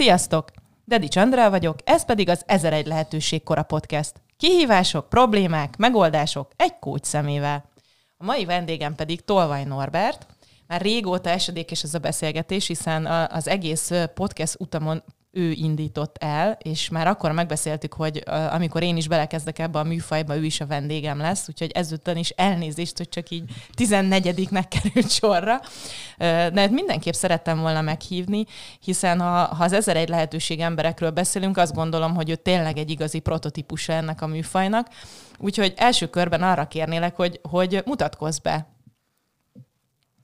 Sziasztok! Dedics Andrá vagyok, ez pedig az 1001 lehetőség kora podcast. Kihívások, problémák, megoldások egy kócs szemével. A mai vendégem pedig Tolvaj Norbert. Már régóta esedékes ez a beszélgetés, hiszen az egész podcast utamon ő indított el, és már akkor megbeszéltük, hogy uh, amikor én is belekezdek ebbe a műfajba, ő is a vendégem lesz, úgyhogy ezúttal is elnézést, hogy csak így 14 került sorra. Uh, de hát mindenképp szerettem volna meghívni, hiszen ha, ha az ezer egy lehetőség emberekről beszélünk, azt gondolom, hogy ő tényleg egy igazi prototípusa ennek a műfajnak. Úgyhogy első körben arra kérnélek, hogy, hogy mutatkozz be.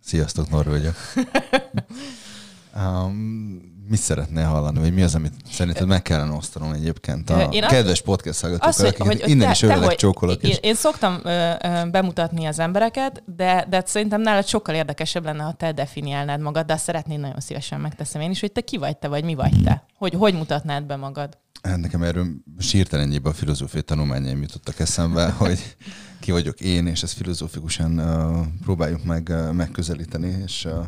Sziasztok, Norv vagyok. um, mit szeretnél hallani, vagy mi az, amit szerinted meg kellene osztanom egyébként a én kedves azt, podcast hallgatókkal, akiket hogy, innen te, is ölelek, csókolok. Én, én szoktam ö, ö, bemutatni az embereket, de, de szerintem nálad sokkal érdekesebb lenne, ha te definiálnád magad, de azt szeretnéd nagyon szívesen megteszem én is, hogy te ki vagy te, vagy mi vagy te. Hogy, hogy mutatnád be magad? Hát nekem erről sírtelenjében a filozófiai tanulmányaim jutottak eszembe, hogy ki vagyok én, és ezt filozófikusan uh, próbáljuk meg uh, megközelíteni, és uh,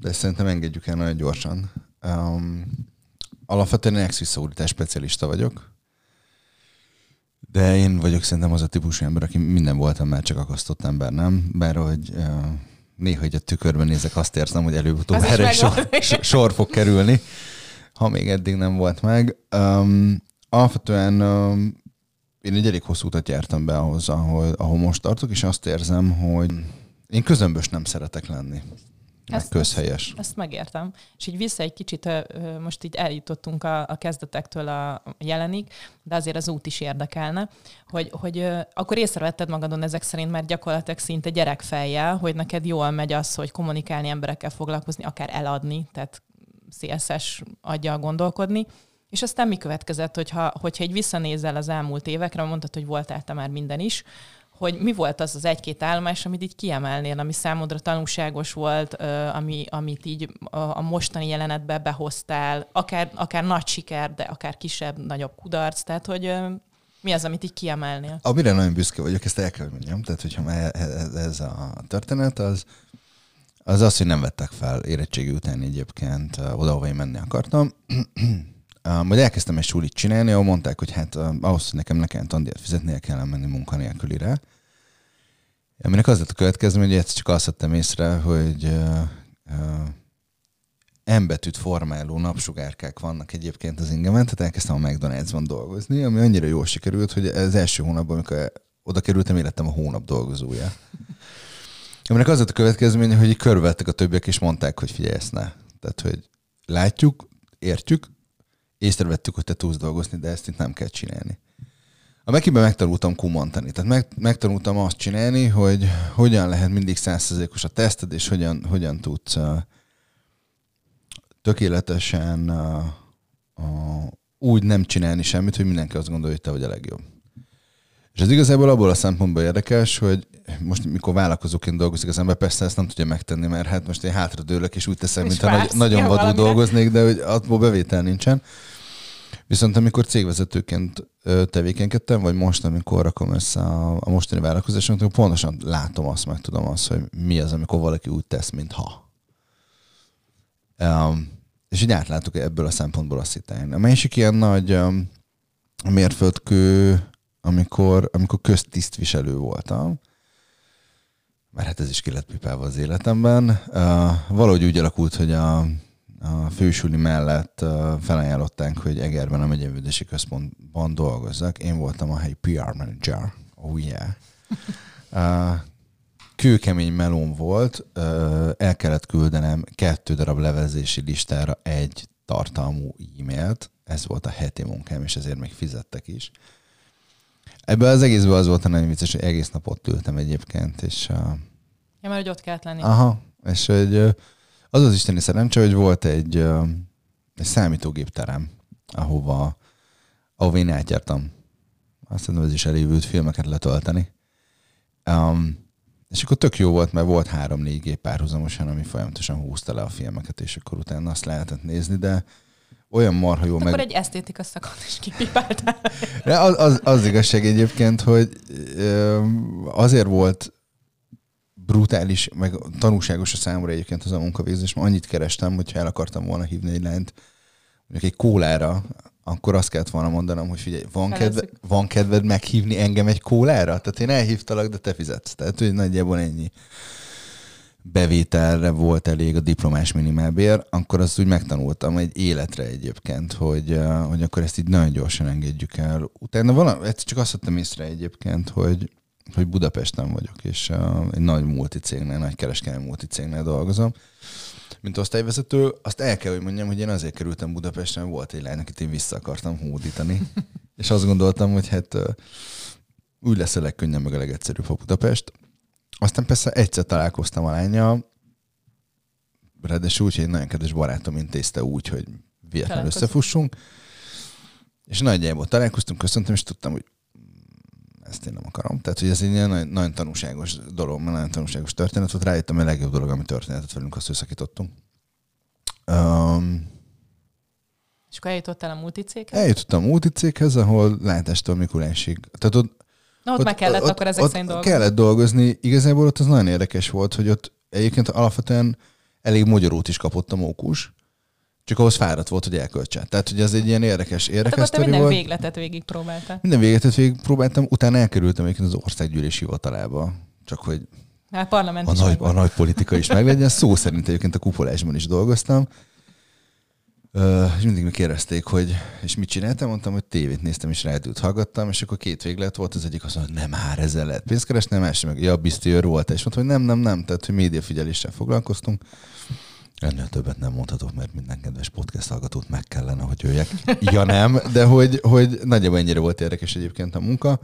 de szerintem engedjük el nagyon gyorsan. Um, alapvetően ex specialista vagyok, de én vagyok szerintem az a típusú ember, aki minden voltam már, csak akasztott ember, nem? Bár hogy uh, néha hogy a tükörben nézek, azt érzem, hogy előbb-utóbb erre sor, sor fog kerülni, ha még eddig nem volt meg. Um, alapvetően um, én egy elég hosszú utat jártam be ahhoz, ahol, ahol most tartok, és azt érzem, hogy én közömbös nem szeretek lenni ezt, közhelyes. Ezt megértem. És így vissza egy kicsit, most így eljutottunk a, a kezdetektől a jelenig, de azért az út is érdekelne, hogy, hogy akkor észrevetted magadon ezek szerint, mert gyakorlatilag szinte gyerekfejjel, hogy neked jól megy az, hogy kommunikálni, emberekkel foglalkozni, akár eladni, tehát CSS adja gondolkodni, és aztán mi következett, hogyha, hogyha egy visszanézel az elmúlt évekre, mondtad, hogy voltál te már minden is, hogy mi volt az az egy-két állomás, amit így kiemelnél, ami számodra tanulságos volt, ami, amit így a mostani jelenetbe behoztál, akár, akár nagy siker, de akár kisebb, nagyobb kudarc, tehát hogy mi az, amit így kiemelnél? Amire nagyon büszke vagyok, ezt el kell mondjam, tehát hogyha már ez a történet, az, az az, hogy nem vettek fel érettségi után egyébként oda, ahova én menni akartam. Majd elkezdtem egy sulit csinálni, ahol mondták, hogy hát ahhoz, hogy nekem ne kelljen tandíjat fizetni, el kellene menni munkanélkülire. Aminek az lett a következmény, hogy egyszer csak azt vettem észre, hogy uh, uh, M formáló napsugárkák vannak egyébként az ingemen, tehát elkezdtem a McDonald's-ban dolgozni, ami annyira jól sikerült, hogy az első hónapban, amikor oda kerültem, élettem a hónap dolgozója. Aminek az lett a következménye, hogy így körülvettek a többiek, és mondták, hogy figyelj ezt ne. Tehát, hogy látjuk, értjük, észrevettük, hogy te tudsz dolgozni, de ezt itt nem kell csinálni. A Mekiben megtanultam kumantani. Tehát meg, megtanultam azt csinálni, hogy hogyan lehet mindig százszerzékos a teszted, és hogyan, hogyan tudsz uh, tökéletesen uh, uh, úgy nem csinálni semmit, hogy mindenki azt gondolja, hogy te vagy a legjobb. És ez igazából abból a szempontból érdekes, hogy most mikor vállalkozóként dolgozik az ember, persze ezt nem tudja megtenni, mert hát most én hátra dőlök, és úgy teszem, mintha nagy, nagyon vadul dolgoznék, de hogy abból bevétel nincsen. Viszont amikor cégvezetőként tevékenykedtem, vagy most, amikor rakom össze a, a mostani vállalkozásomat, pontosan látom azt, meg tudom azt, hogy mi az, amikor valaki úgy tesz, mintha. Um, és így átlátok ebből a szempontból azt hittem. A másik ilyen nagy um, mérföldkő, amikor, amikor köztisztviselő voltam, mert hát ez is ki lett pipálva az életemben, uh, valahogy úgy alakult, hogy a a fősuli mellett felajánlották, hogy Egerben a megyevődési központban dolgozzak. Én voltam a helyi PR manager. Oh yeah. Kőkemény melón volt, el kellett küldenem kettő darab levezési listára egy tartalmú e-mailt. Ez volt a heti munkám, és ezért még fizettek is. Ebből az egészből az volt a nagyon vicces, hogy egész nap ott ültem egyébként, és... Ja, mert hogy ott kellett lenni. Aha, és hogy az az isteni szerencse, hogy volt egy, egy számítógépterem, ahova, ahova én átjártam. Azt hiszem, ez is elévült filmeket letölteni. Um, és akkor tök jó volt, mert volt három-négy gép párhuzamosan, ami folyamatosan húzta le a filmeket, és akkor utána azt lehetett nézni, de olyan marha jó. Hát meg... Akkor egy esztétika szakot is kipipáltál. az, az, az igazság egyébként, hogy azért volt brutális, meg tanulságos a számomra egyébként az a munkavégzés, mert annyit kerestem, hogyha el akartam volna hívni egy lányt, mondjuk egy kólára, akkor azt kellett volna mondanom, hogy figyelj, van, kedve, van kedved meghívni engem egy kólára? Tehát én elhívtalak, de te fizetsz. Tehát, hogy nagyjából ennyi bevételre volt elég a diplomás minimálbér, akkor azt úgy megtanultam egy életre egyébként, hogy, hogy akkor ezt így nagyon gyorsan engedjük el. Utána valami, csak azt vettem észre egyébként, hogy, hogy Budapesten vagyok, és egy nagy multicégnél, nagy kereskedelmi multicégnél dolgozom, mint osztályvezető, azt el kell, hogy mondjam, hogy én azért kerültem Budapesten, volt egy lány, akit én vissza akartam hódítani. és azt gondoltam, hogy hát úgy lesz a legkönnyebb, meg a legegyszerűbb a Budapest. Aztán persze egyszer találkoztam a lányjal, ráadásul úgy, hogy egy nagyon kedves barátom intézte úgy, hogy véletlenül összefussunk. És nagyjából találkoztunk, köszöntem, és tudtam, hogy ezt én nem akarom. Tehát, hogy ez egy nagyon, nagyon tanúságos dolog, nagyon tanúságos történet volt. Rájöttem, hogy a legjobb dolog, ami történetet velünk, azt összakítottunk. Um, és akkor eljutottál a multicéghez? Eljutottam a multicéghez, ahol látástól Mikulásig. Tehát ott, Na, ott, ott meg kellett ott, akkor ezek ott szerint dolgozni. Kellett dolgozni. Igazából ott az nagyon érdekes volt, hogy ott egyébként alapvetően elég magyarót is kapott a mókus, csak ahhoz fáradt volt, hogy elköltse. Tehát, hogy ez egy ilyen érdekes, érdekes hát akkor te minden volt. végletet végig próbáltál. Minden végletet végig próbáltam, utána elkerültem egyébként az országgyűlés hivatalába. Csak hogy hát, a, a, nagy, a nagy politika is meglegyen. Szó szerint egyébként a kupolásban is dolgoztam. Uh, és mindig megkérdezték, hogy és mit csináltam, mondtam, hogy tévét néztem, és rádiót hallgattam, és akkor két véglet volt, az egyik azt mondta, hogy nem már ezzel lehet pénzt keresni, a másik meg, ja, biztos volt, és mondta, hogy nem, nem, nem, tehát, hogy médiafigyeléssel foglalkoztunk. Ennél többet nem mondhatok, mert minden kedves podcast hallgatót meg kellene, hogy jöjjek. Ja nem, de hogy, hogy nagyjából ennyire volt érdekes egyébként a munka.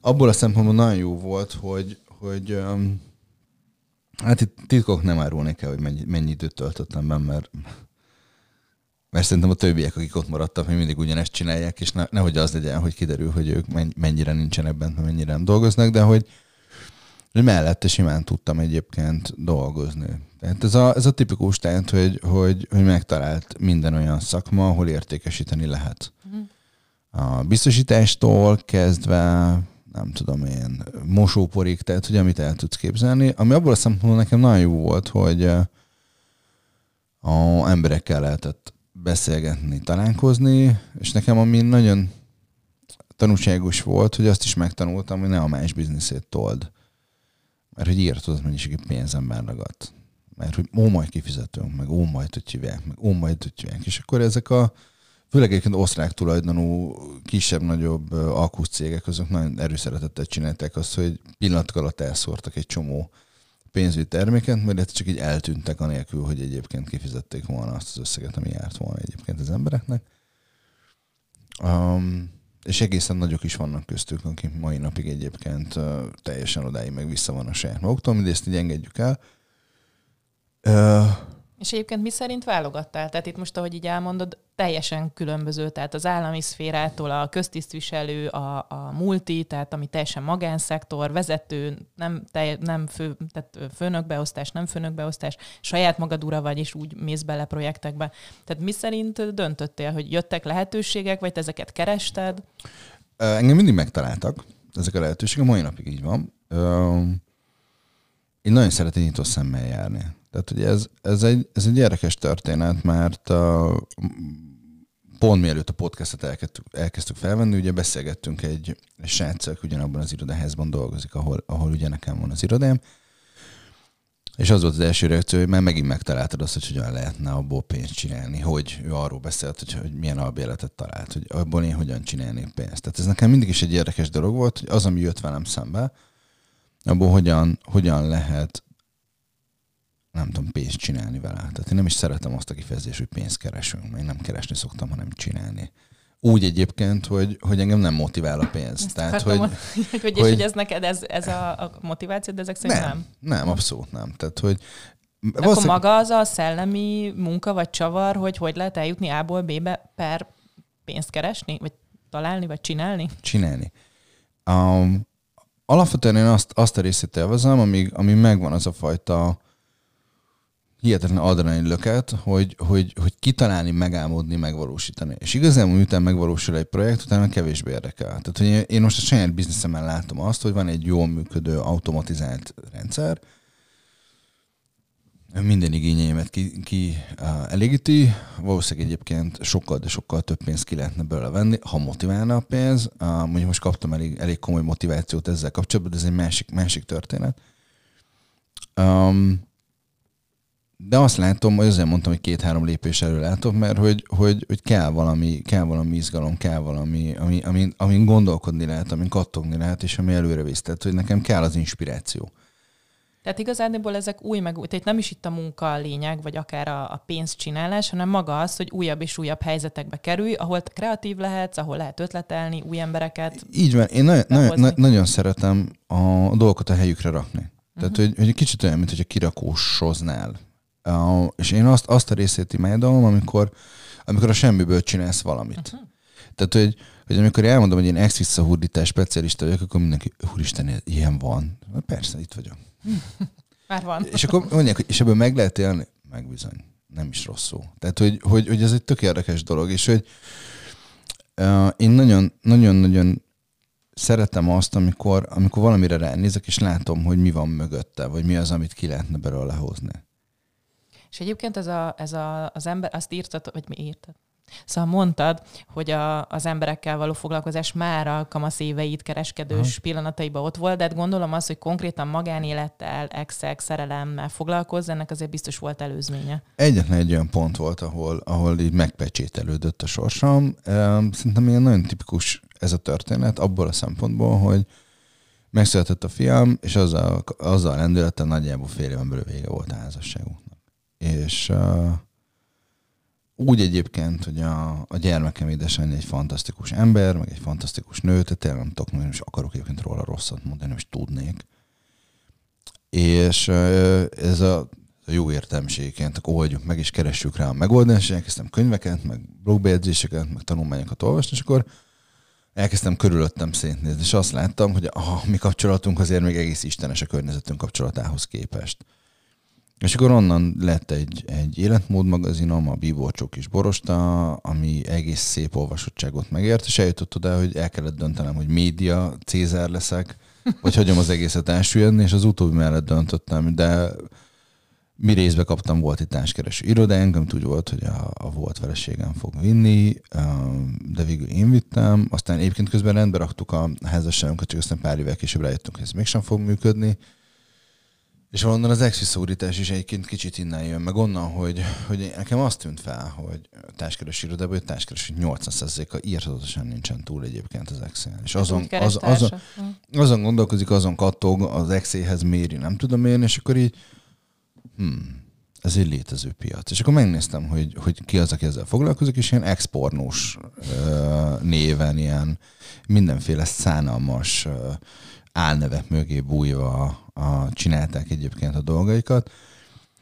Abból a szempontból nagyon jó volt, hogy, hogy um, hát itt titkok nem árulnék el, hogy mennyi, mennyi időt töltöttem benne, mert mert szerintem a többiek, akik ott maradtak, még mindig ugyanezt csinálják, és ne, nehogy az legyen, hogy kiderül, hogy ők mennyire nincsenek bent, mennyire nem dolgoznak, de hogy, hogy mellette simán tudtam egyébként dolgozni. Tehát ez a, ez a tipikus tehát, hogy, hogy, hogy megtalált minden olyan szakma, ahol értékesíteni lehet. Uh-huh. A biztosítástól kezdve, nem tudom én, mosóporig, tehát hogy amit el tudsz képzelni, ami abból a szempontból nekem nagyon jó volt, hogy a emberekkel lehetett beszélgetni, találkozni, és nekem ami nagyon tanulságos volt, hogy azt is megtanultam, hogy ne a más bizniszét told. Mert hogy írtod az mennyiségű pénzem ragadt. Mert hogy ó, majd kifizetünk, meg ó, majd hívják, meg ó, majd hívják. És akkor ezek a főleg egyébként osztrák tulajdonú kisebb-nagyobb alkusz cégek, azok nagyon erőszeretettel csinálták azt, hogy pillanatok alatt elszórtak egy csomó pénzügyi terméket, majd csak így eltűntek anélkül, hogy egyébként kifizették volna azt az összeget, ami járt volna egyébként az embereknek. Um, és egészen nagyok is vannak köztük, akik mai napig egyébként uh, teljesen odáig meg vissza van a saját maguktól, mindezt így engedjük el. Uh, és egyébként mi szerint válogattál? Tehát itt most, ahogy így elmondod, teljesen különböző, tehát az állami szférától a köztisztviselő, a, a multi, tehát ami teljesen magánszektor, vezető, nem, te, nem fő, tehát főnökbeosztás, nem főnökbeosztás, saját magad ura vagy, és úgy mész bele projektekbe. Tehát mi szerint döntöttél, hogy jöttek lehetőségek, vagy te ezeket kerested? Engem mindig megtaláltak ezek a lehetőségek, mai napig így van. Én nagyon szeretem nyitó szemmel járni. Tehát ugye ez, ez, egy, ez egy érdekes történet, mert a, pont mielőtt a podcastot elkezdtük, elkezdtük felvenni, ugye beszélgettünk egy, egy sráccal, aki ugyanabban az irodaházban dolgozik, ahol, ahol ugye nekem van az irodám, és az volt az első reakció, hogy már megint megtaláltad azt, hogy hogyan lehetne abból pénzt csinálni, hogy ő arról beszélt, hogy, hogy milyen albéletet talált, hogy abból én hogyan csinálnék pénzt. Tehát ez nekem mindig is egy érdekes dolog volt, hogy az, ami jött velem szembe, abból hogyan, hogyan lehet nem tudom, pénzt csinálni vele. Tehát én nem is szeretem azt a kifejezést, hogy pénzt keresünk, én nem keresni szoktam, hanem csinálni. Úgy egyébként, hogy, hogy engem nem motivál a pénz. Ezt Tehát, hogy, hogy, hogy, hogy, hogy, ez neked ez, ez a, a motiváció, de ezek szerint nem. Nem, nem abszolút nem. Tehát, hogy Akkor maga az a szellemi munka vagy csavar, hogy hogy lehet eljutni A-ból B-be per pénzt keresni, vagy találni, vagy csinálni? Csinálni. Um, alapvetően én azt, azt a részét élvezem, amíg, amíg megvan az a fajta hihetetlen adrenalin löket, hogy, hogy, hogy kitalálni, megálmodni, megvalósítani. És igazából miután megvalósul egy projekt, utána kevésbé érdekel. Tehát, hogy én most a saját bizniszemben látom azt, hogy van egy jól működő, automatizált rendszer, minden igényeimet ki, ki elégíti. Valószínűleg egyébként sokkal, de sokkal több pénzt ki lehetne belőle venni, ha motiválna a pénz. Uh, mondjuk most kaptam elég, elég komoly motivációt ezzel kapcsolatban, de ez egy másik, másik történet. Um, de azt látom, hogy azért mondtam, hogy két-három lépés elő látok, mert hogy, hogy, hogy kell, valami, kell valami izgalom, kell valami, ami, ami, amin gondolkodni lehet, amin kattogni lehet, és ami előre visz. Tehát, hogy nekem kell az inspiráció. Tehát igazából ezek új meg új, tehát nem is itt a munka a lényeg, vagy akár a, a pénzcsinálás, hanem maga az, hogy újabb és újabb helyzetekbe kerülj, ahol kreatív lehetsz, ahol lehet ötletelni, új embereket. Így van, én nagyon, nagyon, nagyon szeretem a dolgokat a helyükre rakni. Tehát, uh-huh. hogy, hogy egy kicsit olyan, mint hogyha kirakósoznál. Uh, és én azt, azt a részét imádom, amikor, amikor a semmiből csinálsz valamit. Uh-huh. Tehát, hogy, hogy amikor elmondom, hogy én ex-visszahúrdítás specialista vagyok, akkor mindenki, úristen, ilyen van. Persze, itt vagyok. Már van. És akkor mondják, és ebből meg lehet élni? Meg bizony. Nem is rosszul. Tehát, hogy, hogy, hogy ez egy tök érdekes dolog, és hogy uh, én nagyon, nagyon-nagyon szeretem azt, amikor, amikor valamire ránézek, és látom, hogy mi van mögötte, vagy mi az, amit ki lehetne belőle hozni. És egyébként ez, a, ez a, az ember, azt írtad, vagy mi írtad? Szóval mondtad, hogy a, az emberekkel való foglalkozás már a kamasz éveid kereskedős Aha. pillanataiban ott volt, de hát gondolom az, hogy konkrétan magánélettel, exek, szerelemmel foglalkozz, ennek azért biztos volt előzménye. Egyetlen egy olyan pont volt, ahol, ahol így megpecsételődött a sorsom. Szerintem ilyen nagyon tipikus ez a történet abból a szempontból, hogy megszületett a fiam, és azzal, azzal a lendülettel nagyjából fél éven belül vége volt a házasságunknak. És uh, úgy egyébként, hogy a, a gyermekem édesanyja egy fantasztikus ember, meg egy fantasztikus nő, tehát tényleg nem tudok, nem is akarok egyébként róla rosszat mondani, nem is tudnék. És ez a, a jó értelmiségként, akkor oldjuk meg, és keressük rá a megoldást, és elkezdtem könyveket, meg blogbejegyzéseket, meg tanulmányokat olvasni, és akkor elkezdtem körülöttem szétnézni, és azt láttam, hogy a mi kapcsolatunk azért még egész istenes a környezetünk kapcsolatához képest. És akkor onnan lett egy, egy életmód magazinom, a Bíbor is Borosta, ami egész szép olvasottságot megért, és eljutott oda, hogy el kellett döntenem, hogy média, Cézár leszek, vagy hagyom az egészet elsüllyedni, és az utóbbi mellett döntöttem, de mi részbe kaptam volt egy társkereső irodánk, amit úgy volt, hogy a, a volt feleségem fog vinni, de végül én vittem, aztán egyébként közben rendbe raktuk a házasságunkat, csak aztán pár évvel később rájöttünk, hogy ez mégsem fog működni, és valonnan az ex is egyébként kicsit innen jön, meg onnan, hogy, hogy nekem azt tűnt fel, hogy társkereső irodában, hogy társkereső 80%-a írtatosan nincsen túl egyébként az ex És azon, az, azon, azon gondolkozik, azon kattog, az ex méri, nem tudom én, és akkor így, hmm, ez egy létező piac. És akkor megnéztem, hogy, hogy ki az, aki ezzel foglalkozik, és ilyen expornós néven, ilyen mindenféle szánalmas álnevek mögé bújva a, csinálták egyébként a dolgaikat.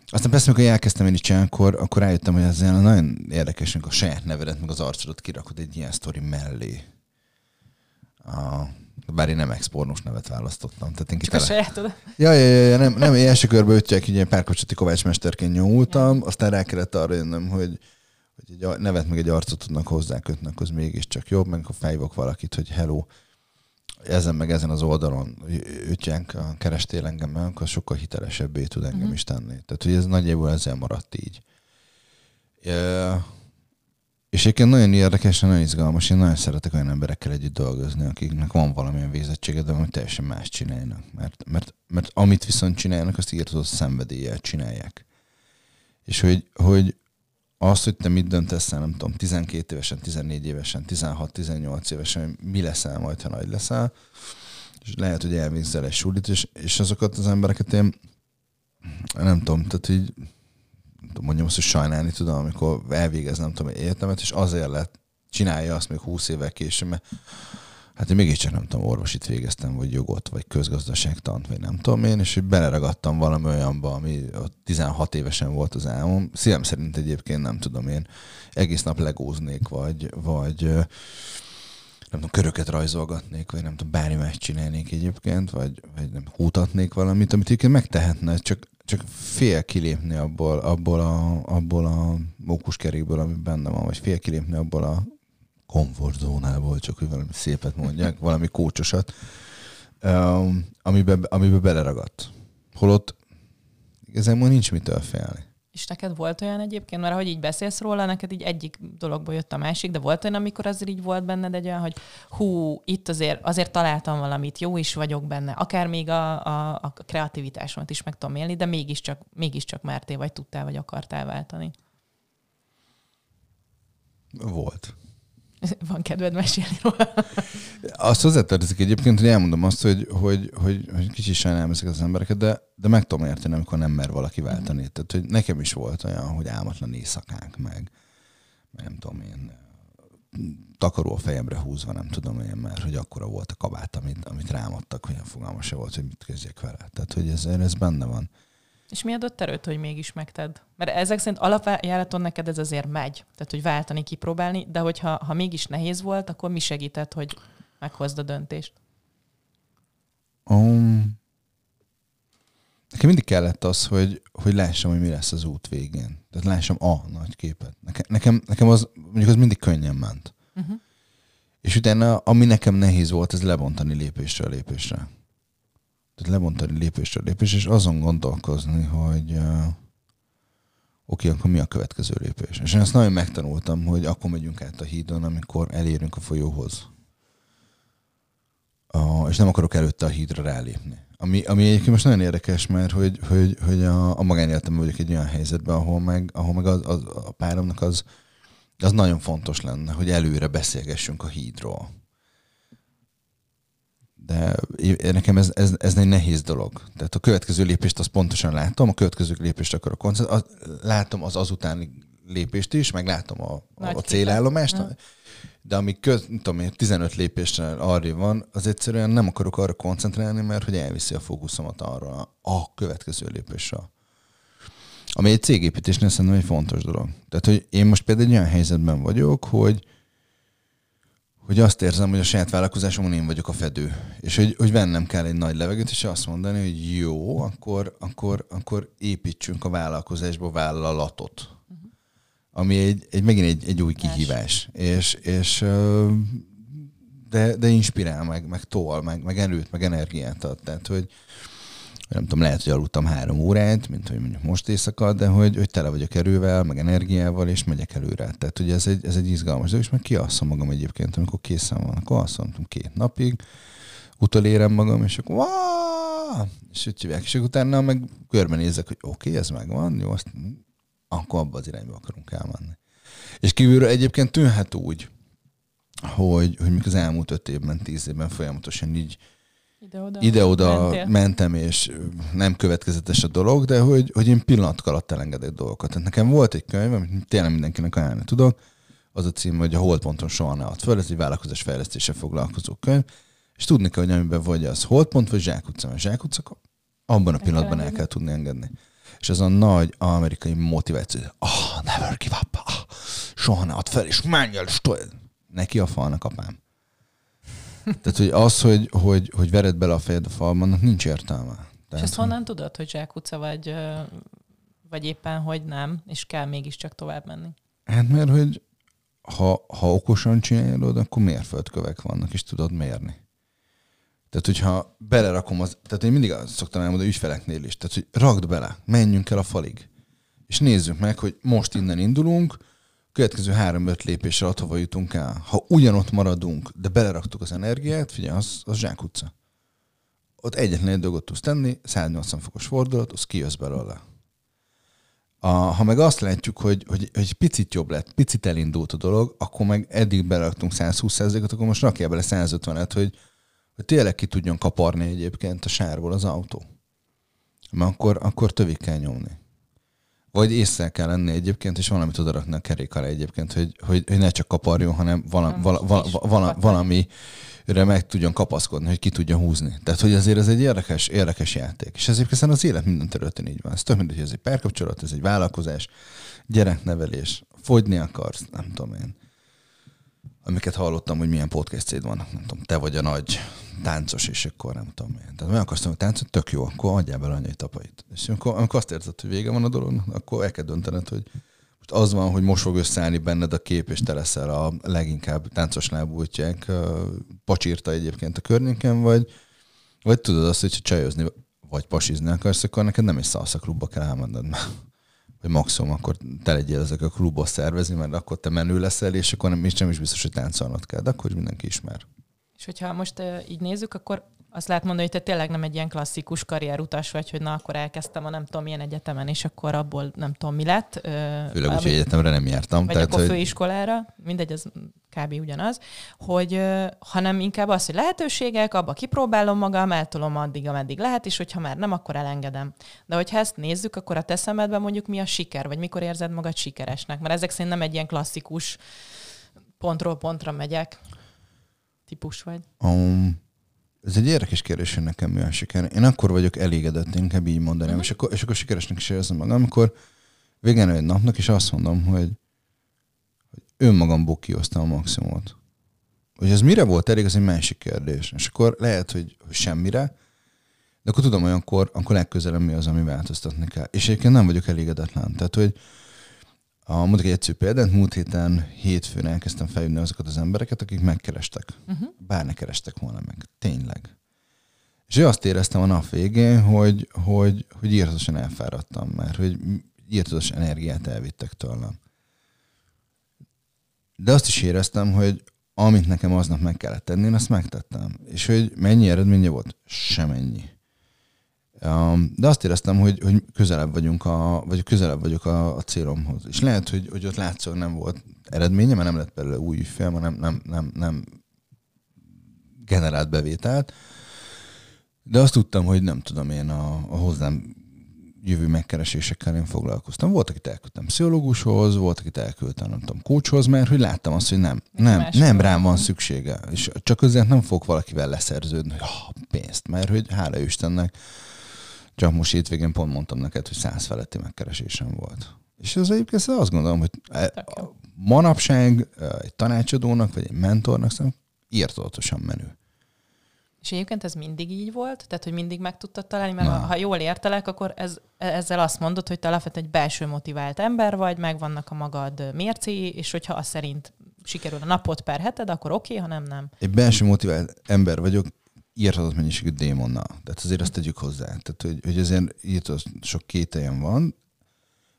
Aztán persze, amikor elkezdtem én is csinálni, akkor, akkor rájöttem, hogy ez nagyon érdekes, amikor a saját nevedet, meg az arcodat kirakod egy ilyen sztori mellé. A, bár én nem expornós nevet választottam. Tehát én Csak kitele... a sajátod. Ja, ja, ja, ja, nem, nem, én első körbe ötjek, így párkapcsolati kovácsmesterként nyomultam, aztán rá kellett arra jönnöm, hogy, hogy egy nevet meg egy arcot tudnak hozzákötni, az mégiscsak jobb, meg ha fejvok valakit, hogy hello, ezen meg ezen az oldalon ütjánk, kerestél engem meg, akkor sokkal hitelesebbé tud engem uh-huh. is tenni. Tehát, hogy ez nagyjából ezzel maradt így. E, és egyébként nagyon érdekes, nagyon izgalmas. Én nagyon szeretek olyan emberekkel együtt dolgozni, akiknek van valamilyen végzettsége, de amit teljesen más csinálnak. Mert, mert, mert amit viszont csinálnak, azt írtott szenvedéllyel csinálják. És hogy, hogy azt, hogy te mit döntesz nem tudom, 12 évesen, 14 évesen, 16-18 évesen, mi leszel majd, ha nagy leszel, és lehet, hogy elvégzel egy sulit, és, és azokat az embereket én nem tudom, tehát így mondjam azt, hogy sajnálni tudom, amikor elvégez, nem tudom, egyetemet, és azért lett, csinálja azt még 20 évvel később, mert hát én mégiscsak nem tudom, orvosit végeztem, vagy jogot, vagy közgazdaságtant, vagy nem tudom én, és hogy beleragadtam valami olyanba, ami 16 évesen volt az álmom. Szívem szerint egyébként nem tudom én, egész nap legóznék, vagy, vagy nem tudom, köröket rajzolgatnék, vagy nem tudom, bármi más csinálnék egyébként, vagy, vagy nem hútatnék valamit, amit egyébként megtehetne, csak, csak fél kilépni abból, abból a, abból a mókuskerékből, ami benne van, vagy fél kilépni abból a komfortzónából, csak hogy valami szépet mondják, valami kócsosat, um, amiben, amiben beleragadt. Holott igazából nincs mitől félni. És neked volt olyan egyébként, mert ahogy így beszélsz róla, neked így egyik dologból jött a másik, de volt olyan, amikor azért így volt benned egy olyan, hogy hú, itt azért, azért találtam valamit, jó is vagyok benne, akár még a, a, a kreativitásomat is meg tudom élni, de mégiscsak, mégiscsak mertél, vagy tudtál, vagy akartál váltani. Volt. Van kedved mesélni róla? Azt hozzátartozik egyébként, hogy elmondom azt, hogy, hogy, hogy, hogy kicsit sajnálom ezeket az embereket, de, de meg tudom érteni, amikor nem mer valaki váltani. Tehát, hogy nekem is volt olyan, hogy álmatlan éjszakánk meg, nem tudom én, takaró a fejemre húzva, nem tudom én, mert hogy akkora volt a kabát, amit, amit rámadtak, hogy fogalma se volt, hogy mit kezdjek vele. Tehát, hogy ez, ez benne van. És mi adott erőt, hogy mégis megted? Mert ezek szerint alapjáraton neked ez azért megy. Tehát, hogy váltani, kipróbálni, de hogyha ha mégis nehéz volt, akkor mi segített, hogy meghozd a döntést? Um, nekem mindig kellett az, hogy, hogy lássam, hogy mi lesz az út végén. Tehát lássam a nagy képet. Nekem, nekem, nekem az, mondjuk az mindig könnyen ment. Uh-huh. És utána, ami nekem nehéz volt, ez lebontani lépésről lépésre. Tehát lebontani lépésről lépésre, és azon gondolkozni, hogy uh, oké, akkor mi a következő lépés. És én ezt nagyon megtanultam, hogy akkor megyünk át a hídon, amikor elérünk a folyóhoz. Uh, és nem akarok előtte a hídra rálépni. Ami, ami egyébként most nagyon érdekes, mert hogy, hogy, hogy a, a magánéletemben vagyok egy olyan helyzetben, ahol meg, ahol meg az, az, a páromnak az, az nagyon fontos lenne, hogy előre beszélgessünk a hídról de nekem ez, ez, ez egy nehéz dolog. Tehát a következő lépést azt pontosan látom, a következő lépést akarok koncentrálni, látom az azutáni lépést is, meg látom a, a célállomást, ja. de ami köz, tudom, 15 lépésre arra van, az egyszerűen nem akarok arra koncentrálni, mert hogy elviszi a fókuszomat arra a következő lépésre. Ami egy cégépítésnél szerintem egy fontos dolog. Tehát, hogy én most például egy olyan helyzetben vagyok, hogy hogy azt érzem, hogy a saját vállalkozásomon én vagyok a fedő. És hogy, hogy vennem kell egy nagy levegőt, és azt mondani, hogy jó, akkor, akkor, akkor építsünk a vállalkozásba vállalatot. Uh-huh. Ami egy, egy, megint egy, egy új kihívás. És, és de, de inspirál, meg, meg tol, meg, meg erőt, meg energiát ad. Tehát, hogy, nem tudom, lehet, hogy aludtam három órát, mint hogy mondjuk most éjszaka, de hogy, hogy tele vagyok erővel, meg energiával, és megyek előre. Tehát ugye ez egy, ez egy izgalmas dolog, és meg kiasszom magam egyébként, amikor készen van, akkor asszom két napig, utolérem magam, és akkor Wah! és úgy hívják, és utána meg körbenézek, hogy oké, okay, ez megvan, jó, azt, akkor abba az irányba akarunk elmenni. És kívülről egyébként tűnhet úgy, hogy, hogy mikor az elmúlt öt évben, tíz évben folyamatosan így ide-oda, ide-oda mentem, és nem következetes a dolog, de hogy, hogy én pillanatok alatt elengedek dolgokat. Tehát nekem volt egy könyv, amit tényleg mindenkinek ajánlani tudok, az a cím, hogy a holdponton soha ne ad föl, ez egy vállalkozás fejlesztése foglalkozó könyv, és tudni kell, hogy amiben vagy az holdpont, vagy zsákutca. A zsákutca, abban a pillanatban el kell tudni engedni. És ez a nagy amerikai motiváció, hogy oh, never give up, oh, soha ne ad fel, és menj el, neki a falnak apám. Tehát, hogy az, hogy, hogy, hogy vered bele a fejed a falban, annak nincs értelme. Tehát, és ezt honnan tudod, hogy zsákutca vagy, vagy éppen, hogy nem, és kell mégiscsak tovább menni? Hát mert, hogy ha, ha okosan csinálod, akkor mérföldkövek vannak, és tudod mérni. Tehát, hogyha belerakom az... Tehát én mindig azt szoktam elmondani ügyfeleknél is. Tehát, hogy ragd bele, menjünk el a falig. És nézzük meg, hogy most innen indulunk, következő három-öt lépésre ott hova jutunk el. Ha ugyanott maradunk, de beleraktuk az energiát, figyelj, az, az zsákutca. Ott egyetlen egy dolgot tudsz tenni, 180 fokos fordulat, az kijössz belőle. A, ha meg azt látjuk, hogy, hogy, hogy picit jobb lett, picit elindult a dolog, akkor meg eddig beraktunk 120%-ot, akkor most rakjál bele 150-et, hogy, hogy tényleg ki tudjon kaparni egyébként a sárból az autó. Mert akkor, akkor tövig kell nyomni. Vagy észre kell lenni egyébként, és valamit oda rakni a kerék alá egyébként, hogy, hogy, hogy ne csak kaparjon, hanem vala, vala, vala, vala, valamire meg tudjon kapaszkodni, hogy ki tudja húzni. Tehát, hogy azért ez egy érdekes, érdekes játék. És ezért hiszen az élet minden területen így van. Ez több, mint hogy ez egy párkapcsolat, ez egy vállalkozás, gyereknevelés, fogyni akarsz, nem tudom én. Amiket hallottam, hogy milyen podcastjaid vannak, nem tudom, te vagy a nagy táncos, és akkor nem tudom milyen. Tehát meg akarsz hogy táncot, tök jó, akkor adjál bele anyai tapait. És amikor, amikor azt érzed, hogy vége van a dolog, akkor el kell döntened, hogy most az van, hogy most fog összeállni benned a kép, és te leszel a leginkább táncos lábútják, pacsírta egyébként a környéken, vagy, vagy tudod azt, hogy csajozni vagy pasizni akarsz, akkor neked nem egy szalsza klubba kell elmenned, mert vagy maximum akkor te legyél ezek a klubot szervezni, mert akkor te menő leszel, és akkor nem, is nem is biztos, hogy táncolnod kell, de akkor mindenki ismer. És hogyha most így nézzük, akkor azt lehet mondani, hogy te tényleg nem egy ilyen klasszikus karrierutas vagy, hogy na, akkor elkezdtem a nem tudom milyen egyetemen, és akkor abból nem tudom mi lett. Főleg úgy, hogy egyetemre nem jártam. Vagy tehát, akkor hogy... főiskolára, mindegy, az kb. ugyanaz, hogy hanem inkább az, hogy lehetőségek, abba kipróbálom magam, eltolom addig, ameddig lehet, és hogyha már nem, akkor elengedem. De hogyha ezt nézzük, akkor a te szemedben mondjuk mi a siker, vagy mikor érzed magad sikeresnek? Mert ezek szerint nem egy ilyen klasszikus pontról pontra megyek típus vagy. Um, ez egy érdekes kérdés, hogy nekem mi a siker. Én akkor vagyok elégedett, inkább így mondanám, uh-huh. és, akkor, és akkor sikeresnek is érzem magam, amikor végén egy napnak, és azt mondom, hogy, hogy önmagamból kihoztam a maximumot. Hogy ez mire volt elég, az egy másik kérdés. És akkor lehet, hogy, semmire, de akkor tudom, hogy akkor, akkor legközelebb mi az, ami változtatni kell. És egyébként nem vagyok elégedetlen. Tehát, hogy a, mondok egy egyszerű példát, múlt héten hétfőn elkezdtem felhívni azokat az embereket, akik megkerestek. Uh-huh. Bár ne kerestek volna meg. Tényleg. És azt éreztem a nap végén, hogy, hogy, hogy írtatosan elfáradtam mert hogy írtatos energiát elvittek tőlem. De azt is éreztem, hogy amit nekem aznap meg kellett tenni, én azt megtettem. És hogy mennyi eredménye volt? Semennyi. De azt éreztem, hogy, hogy közelebb vagyunk, a, vagy közelebb vagyok a, a célomhoz. És lehet, hogy, hogy ott látszólag nem volt eredménye, mert nem lett belőle új ügyfél, nem, nem, nem, nem generált bevételt. De azt tudtam, hogy nem tudom én a, a hozzám jövő megkeresésekkel én foglalkoztam. Volt, akit elküldtem pszichológushoz, volt, akit elküldtem, nem tudom, coachhoz, mert hogy láttam azt, hogy nem, nem, nem rám van szüksége. És csak azért nem fog valakivel leszerződni, hogy oh, pénzt, mert hogy hála Istennek csak most hétvégén pont mondtam neked, hogy száz feletti megkeresésem volt. És ez egyébként azt gondolom, hogy e, manapság e, egy tanácsadónak, vagy egy mentornak szerintem írtolatosan menő. És egyébként ez mindig így volt? Tehát, hogy mindig meg tudtad találni? Mert ha, ha jól értelek, akkor ez, ezzel azt mondod, hogy te alapvetően egy belső motivált ember vagy, megvannak a magad mércéi, és hogyha az szerint sikerül a napot per heted, akkor oké, okay, ha nem, nem. Egy belső motivált ember vagyok, írhatott mennyiségű démonnal. Tehát azért azt tegyük hozzá. Tehát, hogy, hogy azért írtott sok kételjem van.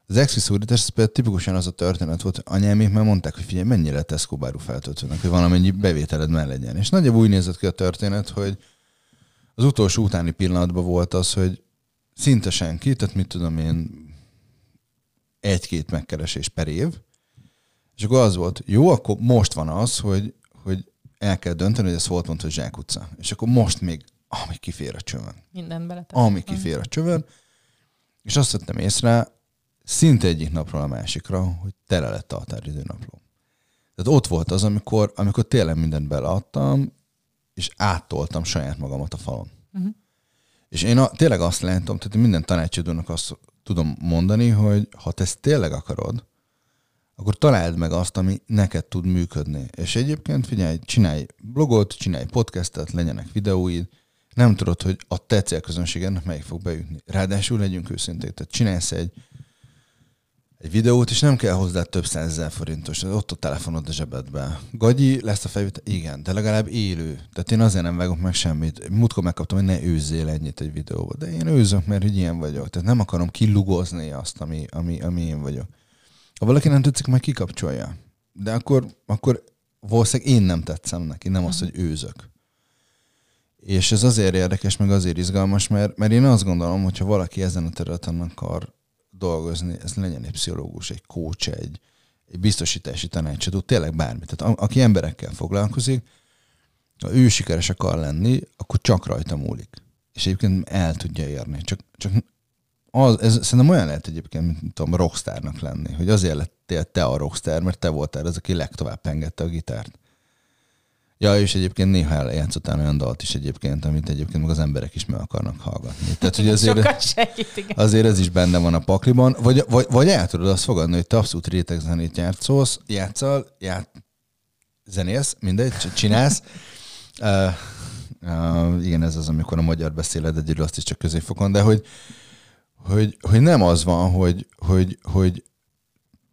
Az exviszúrítás ez például tipikusan az a történet volt, hogy anyámék már mondták, hogy figyelj, mennyire Tesco báru feltöltőnek, hogy valamennyi bevételed már legyen. És nagyjából úgy nézett ki a történet, hogy az utolsó utáni pillanatban volt az, hogy szinte senki, tehát mit tudom én, egy-két megkeresés per év, és akkor az volt, jó, akkor most van az, hogy, hogy el kell dönteni, hogy ez volt mondta, hogy utca. És akkor most még, ami kifér a csövön. Minden beletek. Ami kifér a csövön. És azt vettem észre, szinte egyik napról a másikra, hogy tele lett a határidő napló. Tehát ott volt az, amikor, amikor tényleg mindent beleadtam, és áttoltam saját magamat a falon. Uh-huh. És én a, tényleg azt látom, tehát minden tanácsadónak azt tudom mondani, hogy ha te ezt tényleg akarod, akkor találd meg azt, ami neked tud működni. És egyébként figyelj, csinálj blogot, csinálj podcastet, legyenek videóid, nem tudod, hogy a te célközönségednek melyik fog beütni. Ráadásul legyünk őszinték, tehát csinálsz egy, egy videót, és nem kell hozzá több százezer forintos, ott a telefonod a zsebedbe. Gagyi lesz a felvétel? Igen, de legalább élő. Tehát én azért nem vágok meg semmit. Múltkor megkaptam, hogy ne őzzél ennyit egy videóba, de én őzök, mert hogy ilyen vagyok. Tehát nem akarom kilugozni azt, ami, ami, ami én vagyok. Ha valaki nem tetszik, majd kikapcsolja. De akkor, akkor valószínűleg én nem tetszem neki, nem az, mhm. hogy őzök. És ez azért érdekes, meg azért izgalmas, mert, mert én azt gondolom, hogy ha valaki ezen a területen akar dolgozni, ez legyen egy pszichológus, egy coach, egy, egy biztosítási tanácsadó, tényleg bármi. Tehát a, aki emberekkel foglalkozik, ha ő sikeres akar lenni, akkor csak rajta múlik. És egyébként el tudja érni. Csak, csak az, ez szerintem olyan lehet egyébként, mint tudom, rockstárnak lenni, hogy azért lettél te a rockstar, mert te voltál az, aki legtovább pengette a gitárt. Ja, és egyébként néha eljátszottál olyan dalt is egyébként, amit egyébként meg az emberek is meg akarnak hallgatni. Tehát, hogy azért, segít, azért ez is benne van a pakliban. Vagy, vagy, vagy el tudod azt fogadni, hogy te abszolút rétegzenét játszolsz, játszol, ját, zenész, mindegy, csinálsz. Uh, uh, igen, ez az, amikor a magyar beszéled egyedül, azt is csak középfokon, de hogy, hogy, hogy nem az van, hogy, hogy, hogy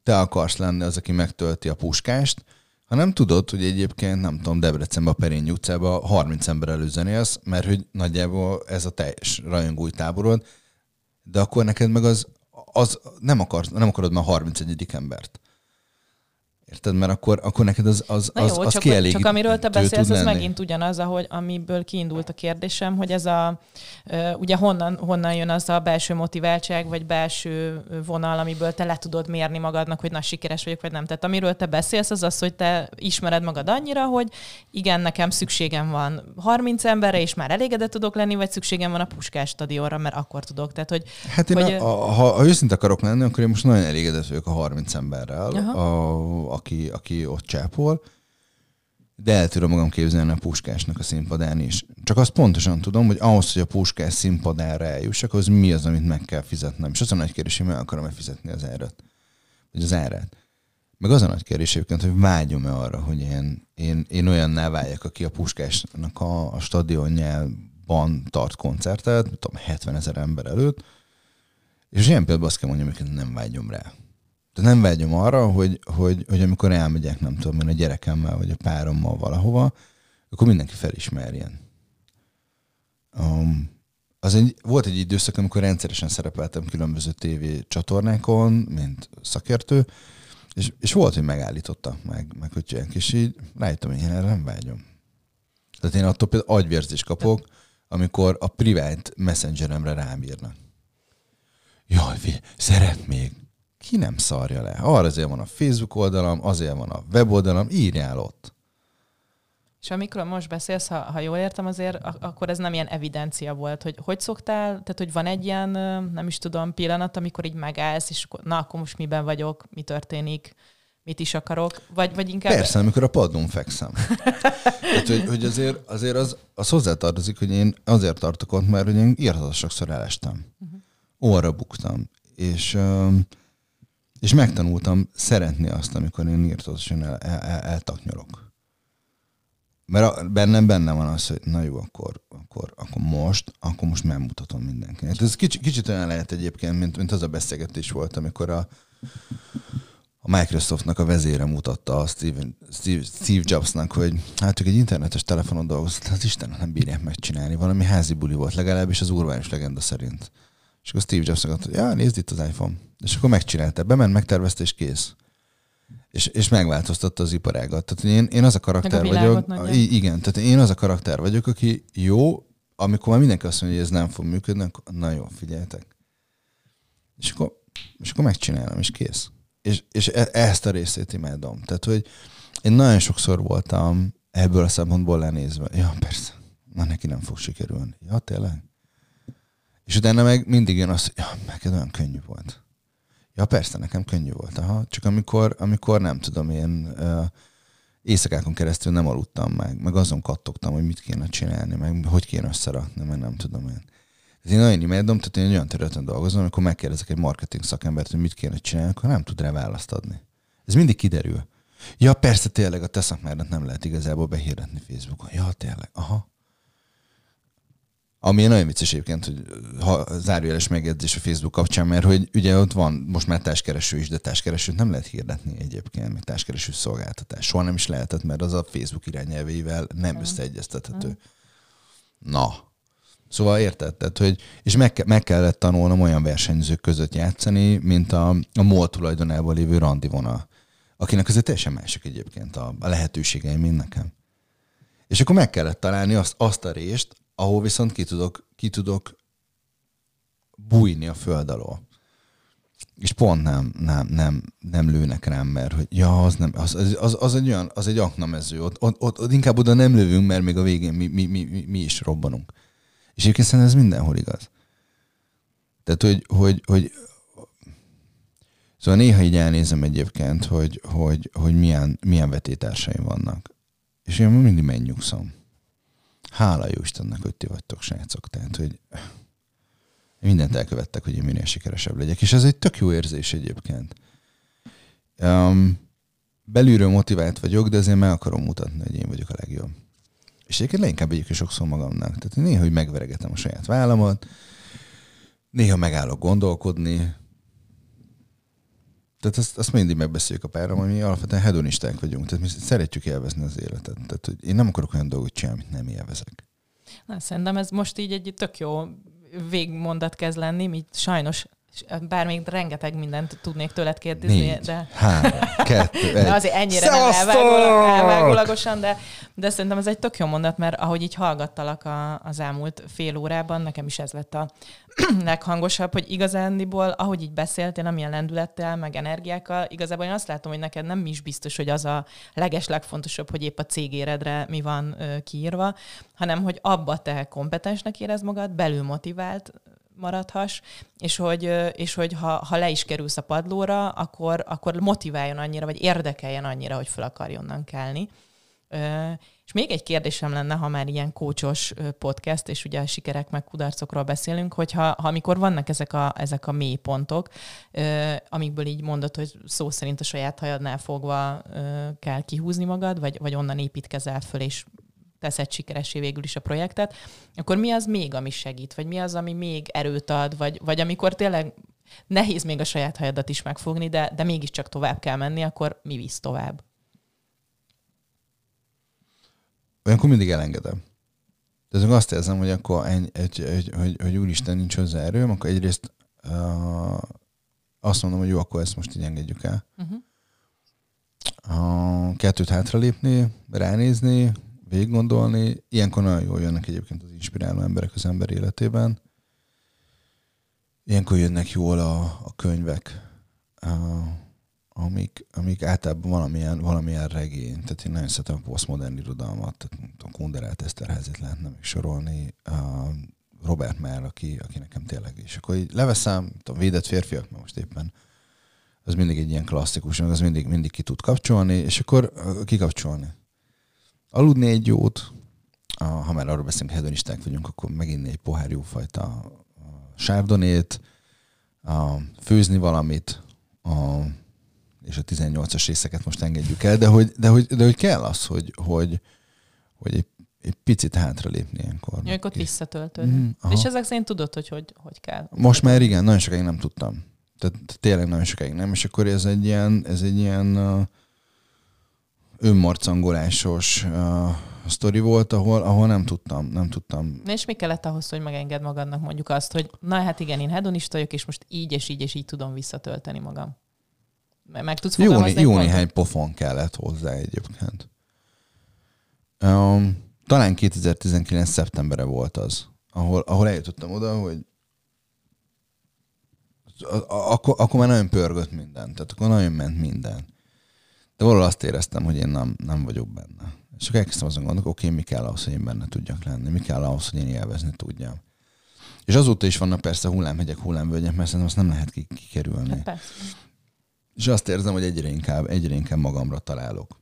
te akarsz lenni az, aki megtölti a puskást, hanem tudod, hogy egyébként, nem tudom, Debrecenben, a Perény utcában 30 ember előzenélsz, mert hogy nagyjából ez a teljes rajongói táborod, de akkor neked meg az, az nem, akar, nem akarod már 31. embert. Érted? Mert akkor, akkor neked az, az, Na az, jó, az csak, kielégítő csak amiről te beszélsz, lenni. megint ugyanaz, ahogy, amiből kiindult a kérdésem, hogy ez a, ugye honnan, honnan jön az a belső motiváltság, vagy belső vonal, amiből te le tudod mérni magadnak, hogy na, sikeres vagyok, vagy nem. Tehát amiről te beszélsz, az az, hogy te ismered magad annyira, hogy igen, nekem szükségem van 30 emberre, és már elégedett tudok lenni, vagy szükségem van a Puskás stadionra, mert akkor tudok. Tehát, hogy, Hát én, hogy, a, a, ha, ha őszinte akarok lenni, akkor én most nagyon elégedett vagyok a 30 emberrel, Aha. a, aki, aki ott csápol, de el tudom magam képzelni a Puskásnak a színpadán is. Csak azt pontosan tudom, hogy ahhoz, hogy a Puskás színpadára eljussak, az mi az, amit meg kell fizetnem. És az a nagy kérdés, hogy meg akarom-e fizetni az árat. Vagy az árát. Meg az a nagy kérdés hogy vágyom-e arra, hogy én, én, én olyanná váljak, aki a Puskásnak a, a stadionjában tart koncertet, tudom, 70 ezer ember előtt, és ilyen például azt kell mondjam, hogy nem vágyom rá. Tehát nem vágyom arra, hogy, hogy, hogy amikor elmegyek, nem tudom én, a gyerekemmel, vagy a párommal valahova, akkor mindenki felismerjen. Um, az egy, volt egy időszak, amikor rendszeresen szerepeltem különböző tévé csatornákon, mint szakértő, és, és volt, hogy megállította, meg, meg hogy ilyen, és így rájöttem, hogy én erre nem vágyom. Tehát én attól például agyvérzést kapok, amikor a privát messengeremre rám írnak. Jaj, figyelj, szeret még. Ki nem szarja le? Arra azért van a Facebook oldalam, azért van a weboldalam, írjál ott. És amikor most beszélsz, ha, ha jól értem, azért ak- akkor ez nem ilyen evidencia volt, hogy hogy szoktál, tehát hogy van egy ilyen, nem is tudom, pillanat, amikor így megállsz, és na, akkor most miben vagyok, mi történik, mit is akarok, vagy, vagy inkább... Persze, amikor a padlón fekszem. Tehát, hogy, hogy azért, azért az, az hozzátartozik, hogy én azért tartok ott, mert hogy én írhatatlan sokszor elestem. Uh-huh. Óra buktam. És, öm, és megtanultam szeretni azt, amikor én írtatosan el, el, el, eltaknyolok. Mert a, bennem benne van az, hogy na jó, akkor, akkor, akkor most, akkor most megmutatom mindenkinek. Hát Ez kicsit, kicsit olyan lehet egyébként, mint, mint az a beszélgetés volt, amikor a, a Microsoftnak a vezére mutatta a Steven, Steve, Steve Jobsnak, hogy hát ők egy internetes telefonon dolgozott, hát Isten nem bírják megcsinálni. Valami házi buli volt, legalábbis az urvános legenda szerint. És akkor Steve Jobs mondta, hogy ja, nézd itt az iPhone. És akkor megcsinálta, bement, megtervezte, és kész. És, és megváltoztatta az iparágat. Tehát én, én az a karakter a vagyok. nagyon. I- igen, tehát én az a karakter vagyok, aki jó, amikor már mindenki azt mondja, hogy ez nem fog működni, akkor na jó, figyeljetek. És akkor, és akkor megcsinálom, és kész. És, és e- ezt a részét imádom. Tehát, hogy én nagyon sokszor voltam ebből a szempontból lenézve. Ja, persze. Na, neki nem fog sikerülni. Ja, tényleg? És utána meg mindig jön az, hogy ja, neked olyan könnyű volt. Ja, persze, nekem könnyű volt. Aha. Csak amikor, amikor nem tudom, én uh, éjszakákon keresztül nem aludtam meg, meg azon kattogtam, hogy mit kéne csinálni, meg hogy kéne összerakni, meg nem tudom én. Ez én nagyon imádom, tehát én olyan területen dolgozom, amikor megkérdezek egy marketing szakembert, hogy mit kéne csinálni, akkor nem tud rá választ adni. Ez mindig kiderül. Ja, persze, tényleg a te szakmádat nem lehet igazából behirdetni Facebookon. Ja, tényleg, aha. Ami nagyon vicces egyébként, hogy ha zárójeles megjegyzés a Facebook kapcsán, mert hogy ugye ott van most már társkereső is, de társkeresőt nem lehet hirdetni egyébként, meg társkereső szolgáltatás. Soha nem is lehetett, mert az a Facebook irányelveivel nem összeegyeztethető. Na. Szóval érted? Tehát, hogy, és meg, ke- meg kellett tanulnom olyan versenyzők között játszani, mint a, a MOL tulajdonában lévő Randi vonal, akinek azért teljesen másik egyébként a, a lehetőségeim, mint nekem. És akkor meg kellett találni azt, azt a részt, ahol viszont ki tudok, ki tudok bújni a föld alól. És pont nem, nem, nem, nem lőnek rám, mert hogy ja, az, nem, az, az, az, egy olyan, az egy aknamező. Ott, ott, ott, ott, inkább oda nem lövünk, mert még a végén mi, mi, mi, mi, mi is robbanunk. És egyébként szerintem ez mindenhol igaz. Tehát, hogy, hogy, hogy Szóval néha így elnézem egyébként, hogy, hogy, hogy milyen, milyen vetétársaim vannak. És én mindig megnyugszom. Hála jó Istennek, hogy ti vagytok, srácok. Tehát, hogy mindent elkövettek, hogy én minél sikeresebb legyek. És ez egy tök jó érzés egyébként. Um, belülről motivált vagyok, de azért meg akarom mutatni, hogy én vagyok a legjobb. És egyébként leginkább egyik sokszor magamnak. Tehát néha, hogy megveregetem a saját vállamat, néha megállok gondolkodni, tehát azt, azt mindig megbeszéljük a párom, hogy mi alapvetően hedonisták vagyunk, tehát mi szeretjük élvezni az életet. Tehát hogy én nem akarok olyan dolgot csinálni, amit nem élvezek. Na, szerintem ez most így egy tök jó végmondat kezd lenni, mi sajnos bár még rengeteg mindent tudnék tőled kérdezni, Négy, de... három, kettő, egy. De azért ennyire nem elvágólag, elvágólagosan, de, de szerintem ez egy tök jó mondat, mert ahogy így hallgattalak a, az elmúlt fél órában, nekem is ez lett a leghangosabb, hogy igazándiból, ahogy így beszéltél, amilyen lendülettel, meg energiákkal, igazából én azt látom, hogy neked nem is biztos, hogy az a leges legfontosabb, hogy épp a cégéredre mi van ö, kiírva, hanem hogy abba te kompetensnek érez magad, belül motivált, maradhass, és hogy, és hogy ha, ha le is kerülsz a padlóra, akkor, akkor motiváljon annyira, vagy érdekeljen annyira, hogy fel akar onnan kelni. És még egy kérdésem lenne, ha már ilyen kócsos podcast, és ugye a sikerek meg kudarcokról beszélünk, hogy ha, ha amikor vannak ezek a, ezek a mély pontok, amikből így mondod, hogy szó szerint a saját hajadnál fogva kell kihúzni magad, vagy, vagy onnan építkezel föl, és teszed sikeresé végül is a projektet, akkor mi az még, ami segít, vagy mi az, ami még erőt ad, vagy, vagy amikor tényleg nehéz még a saját hajadat is megfogni, de, de mégiscsak tovább kell menni, akkor mi visz tovább? Olyankor mindig elengedem. De azon azt érzem, hogy akkor egy, egy, egy, hogy, hogy úristen nincs hozzá erőm, akkor egyrészt uh, azt mondom, hogy jó, akkor ezt most így engedjük el. Uh-huh. Uh, kettőt hátralépni, ránézni, végig gondolni. Ilyenkor nagyon jól jönnek egyébként az inspiráló emberek az ember életében. Ilyenkor jönnek jól a, a könyvek, a, amik, amik általában valamilyen, valamilyen regény. Tehát én nagyon szeretem a posztmodern irodalmat, tehát a Kunderát Eszterházit lehetne még sorolni. A Robert Már, aki, aki nekem tényleg is. Akkor így leveszem, a védett férfiak, mert most éppen az mindig egy ilyen klasszikus, az mindig, mindig ki tud kapcsolni, és akkor kikapcsolni aludni egy jót, a, ha már arról beszélünk, hedonisták vagyunk, akkor meginni egy pohár jófajta sárdonét, a, főzni valamit, a, és a 18-as részeket most engedjük el, de hogy, de hogy, de hogy kell az, hogy, hogy, hogy egy, egy picit hátralépni ilyenkor. Jó, ott visszatöltődni. Mm, és ezek szerint tudod, hogy, hogy hogy kell. Most már igen, nagyon sokáig nem tudtam. Tehát tényleg nagyon sokáig nem, és akkor ez egy ilyen, ez egy ilyen uh, önmarcangolásos uh, sztori volt, ahol, ahol nem tudtam, nem tudtam. És mi kellett ahhoz, hogy megenged magadnak mondjuk azt, hogy na hát igen, én hedonista vagyok, és most így és így és így tudom visszatölteni magam. Meg tudsz jó, jó néhány pofon kellett hozzá egyébként. Um, talán 2019. szeptembere volt az, ahol, ahol eljutottam oda, hogy akkor, akkor már nagyon pörgött minden, tehát akkor nagyon ment minden. De valahol azt éreztem, hogy én nem, nem vagyok benne. És akkor elkezdtem azon gondolni, oké, okay, mi kell ahhoz, hogy én benne tudjak lenni, mi kell ahhoz, hogy én élvezni tudjam. És azóta is vannak persze hullámhegyek, hullámvölgyek, mert szerintem azt nem lehet kikerülni. Hát És azt érzem, hogy egyre inkább, egyre inkább magamra találok.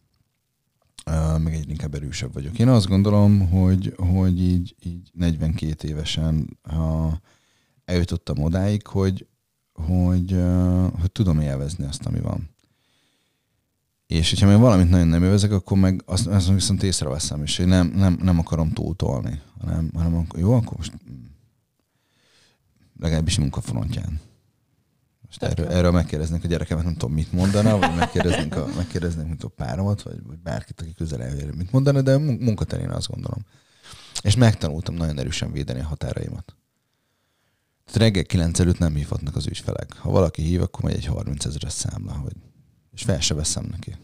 Uh, meg egyre inkább erősebb vagyok. Én azt gondolom, hogy, hogy így, így 42 évesen uh, eljutottam odáig, hogy, hogy, uh, hogy tudom élvezni azt, ami van. És hogyha még valamit nagyon nem élvezek, akkor meg azt, azt viszont észreveszem, és én nem, nem, nem akarom túltolni, hanem, hanem akkor, jó, akkor most legalábbis munkafrontján. Most erről, erről megkérdeznénk a gyerekemet, nem tudom, mit mondana, vagy megkérdeznénk a, megkérdeznénk mint a páromat, vagy, vagy bárkit, aki közel elvér, mit mondana, de munkaterén azt gondolom. És megtanultam nagyon erősen védeni a határaimat. Tehát reggel 9 előtt nem hívhatnak az ügyfelek. Ha valaki hív, akkor megy egy 30 ezeres számla, hogy és fel se veszem neki.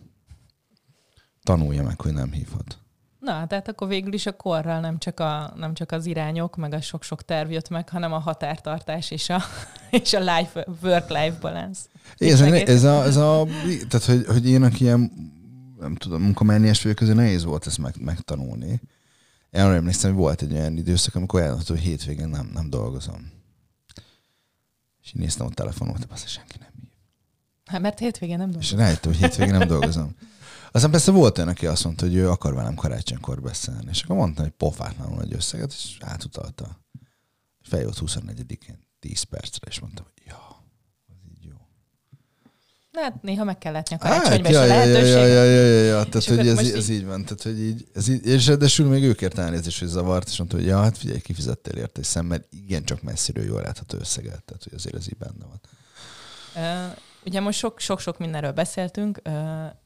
Tanulja meg, hogy nem hívhat. Na, tehát akkor végül is a korral nem csak, a, nem csak az irányok, meg a sok-sok terv jött meg, hanem a határtartás és a, és a life, work-life balance. Ez, ez, a, ez a, tehát, hogy, hogy én, aki ilyen, nem tudom, munkamániás vagyok, közül nehéz volt ezt meg, megtanulni. Én arra emlékszem, hogy volt egy olyan időszak, amikor elmondható, hogy hétvégén nem, nem dolgozom. És én néztem a telefonomat, hogy senki Hát mert hétvégén nem dolgozom. És rájöttem, hogy hétvégén nem dolgozom. Aztán persze volt olyan, aki azt mondta, hogy ő akar velem karácsonykor beszélni. És akkor mondtam egy pofátlanul egy összeget, és átutalta. Feljött 24-én 10 percre, és mondtam, hogy ja, az így jó. Hát néha meg kell látni a Hát, karácsonyban ja, is a ja, ja, lehetőséget. ja, ja, ja, ja, tehát És hogy ez, ez így- van, tehát hogy így, ez így, és ráadásul még ő kért elnézést, hogy zavart, és mondta, hogy ja, hát figyelj, kifizettél érte szem, mert igen, csak messziről jól látható összeget, tehát hogy azért ez így benne van. Ö, Ugye most sok- sok-sok mindenről beszéltünk.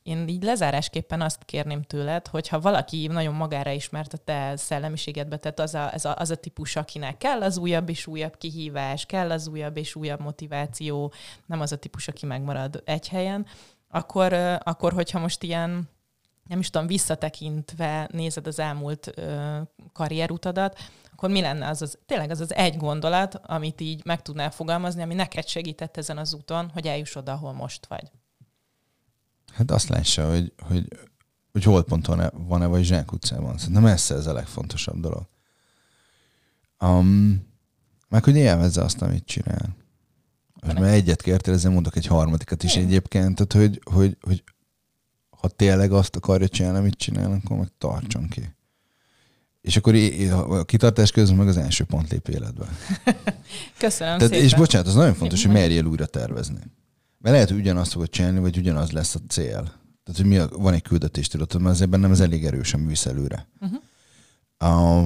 Én így lezárásképpen azt kérném tőled, hogyha valaki nagyon magára ismert a te szellemiségedbe, tehát az a, ez a, az a típus, akinek kell az újabb és újabb kihívás, kell az újabb és újabb motiváció, nem az a típus, aki megmarad egy helyen, akkor, akkor hogyha most ilyen nem is tudom, visszatekintve nézed az elmúlt ö, karrierutadat, akkor mi lenne az, az tényleg az az egy gondolat, amit így meg tudnál fogalmazni, ami neked segített ezen az úton, hogy eljuss oda, ahol most vagy. Hát azt lássa, hogy, hogy, hogy holdponton van-e, vagy zsákutcában. Szerintem ez, ez a legfontosabb dolog. Um, meg hogy élvezze azt, amit csinál. Most már egyet kértél, ezzel mondok egy harmadikat is Igen. egyébként, tehát hogy, hogy, hogy ha tényleg azt akarja csinálni, amit csinál, akkor meg tartson ki. És akkor a kitartás közben meg az első pont lép életbe. Köszönöm Tehát, szépen. és bocsánat, az nagyon fontos, hogy merjél újra tervezni. Mert lehet, hogy ugyanazt fogod csinálni, vagy ugyanaz lesz a cél. Tehát, hogy mi a, van egy küldetéstudatod, mert azért bennem ez elég erősen visz előre. Uh-huh. A,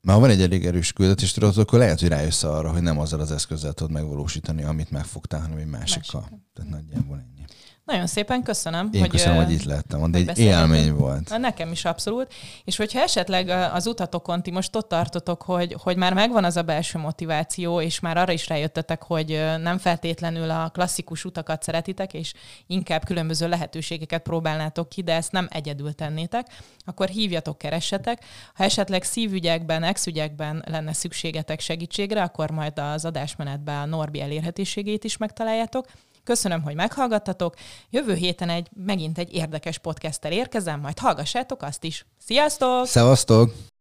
mert ha van egy elég erős küldetéstudatod, akkor lehet, hogy rájössz arra, hogy nem azzal az eszközzel tudod megvalósítani, amit megfogtál, hanem egy másikkal. Másikkal. Tehát nagyjából ennyi. Nagyon szépen köszönöm. Én köszönöm, ö, hogy itt lehettem, de hogy egy élmény volt. Na, Nekem is abszolút. És hogyha esetleg az utatokon ti most ott tartotok, hogy, hogy már megvan az a belső motiváció, és már arra is rájöttetek, hogy nem feltétlenül a klasszikus utakat szeretitek, és inkább különböző lehetőségeket próbálnátok ki, de ezt nem egyedül tennétek, akkor hívjatok, keressetek. Ha esetleg szívügyekben, exügyekben lenne szükségetek segítségre, akkor majd az adásmenetben a Norbi elérhetőségét is megtaláljátok. Köszönöm, hogy meghallgattatok. Jövő héten egy megint egy érdekes podcasttel érkezem, majd hallgassátok azt is. Sziasztok! Szevasztok!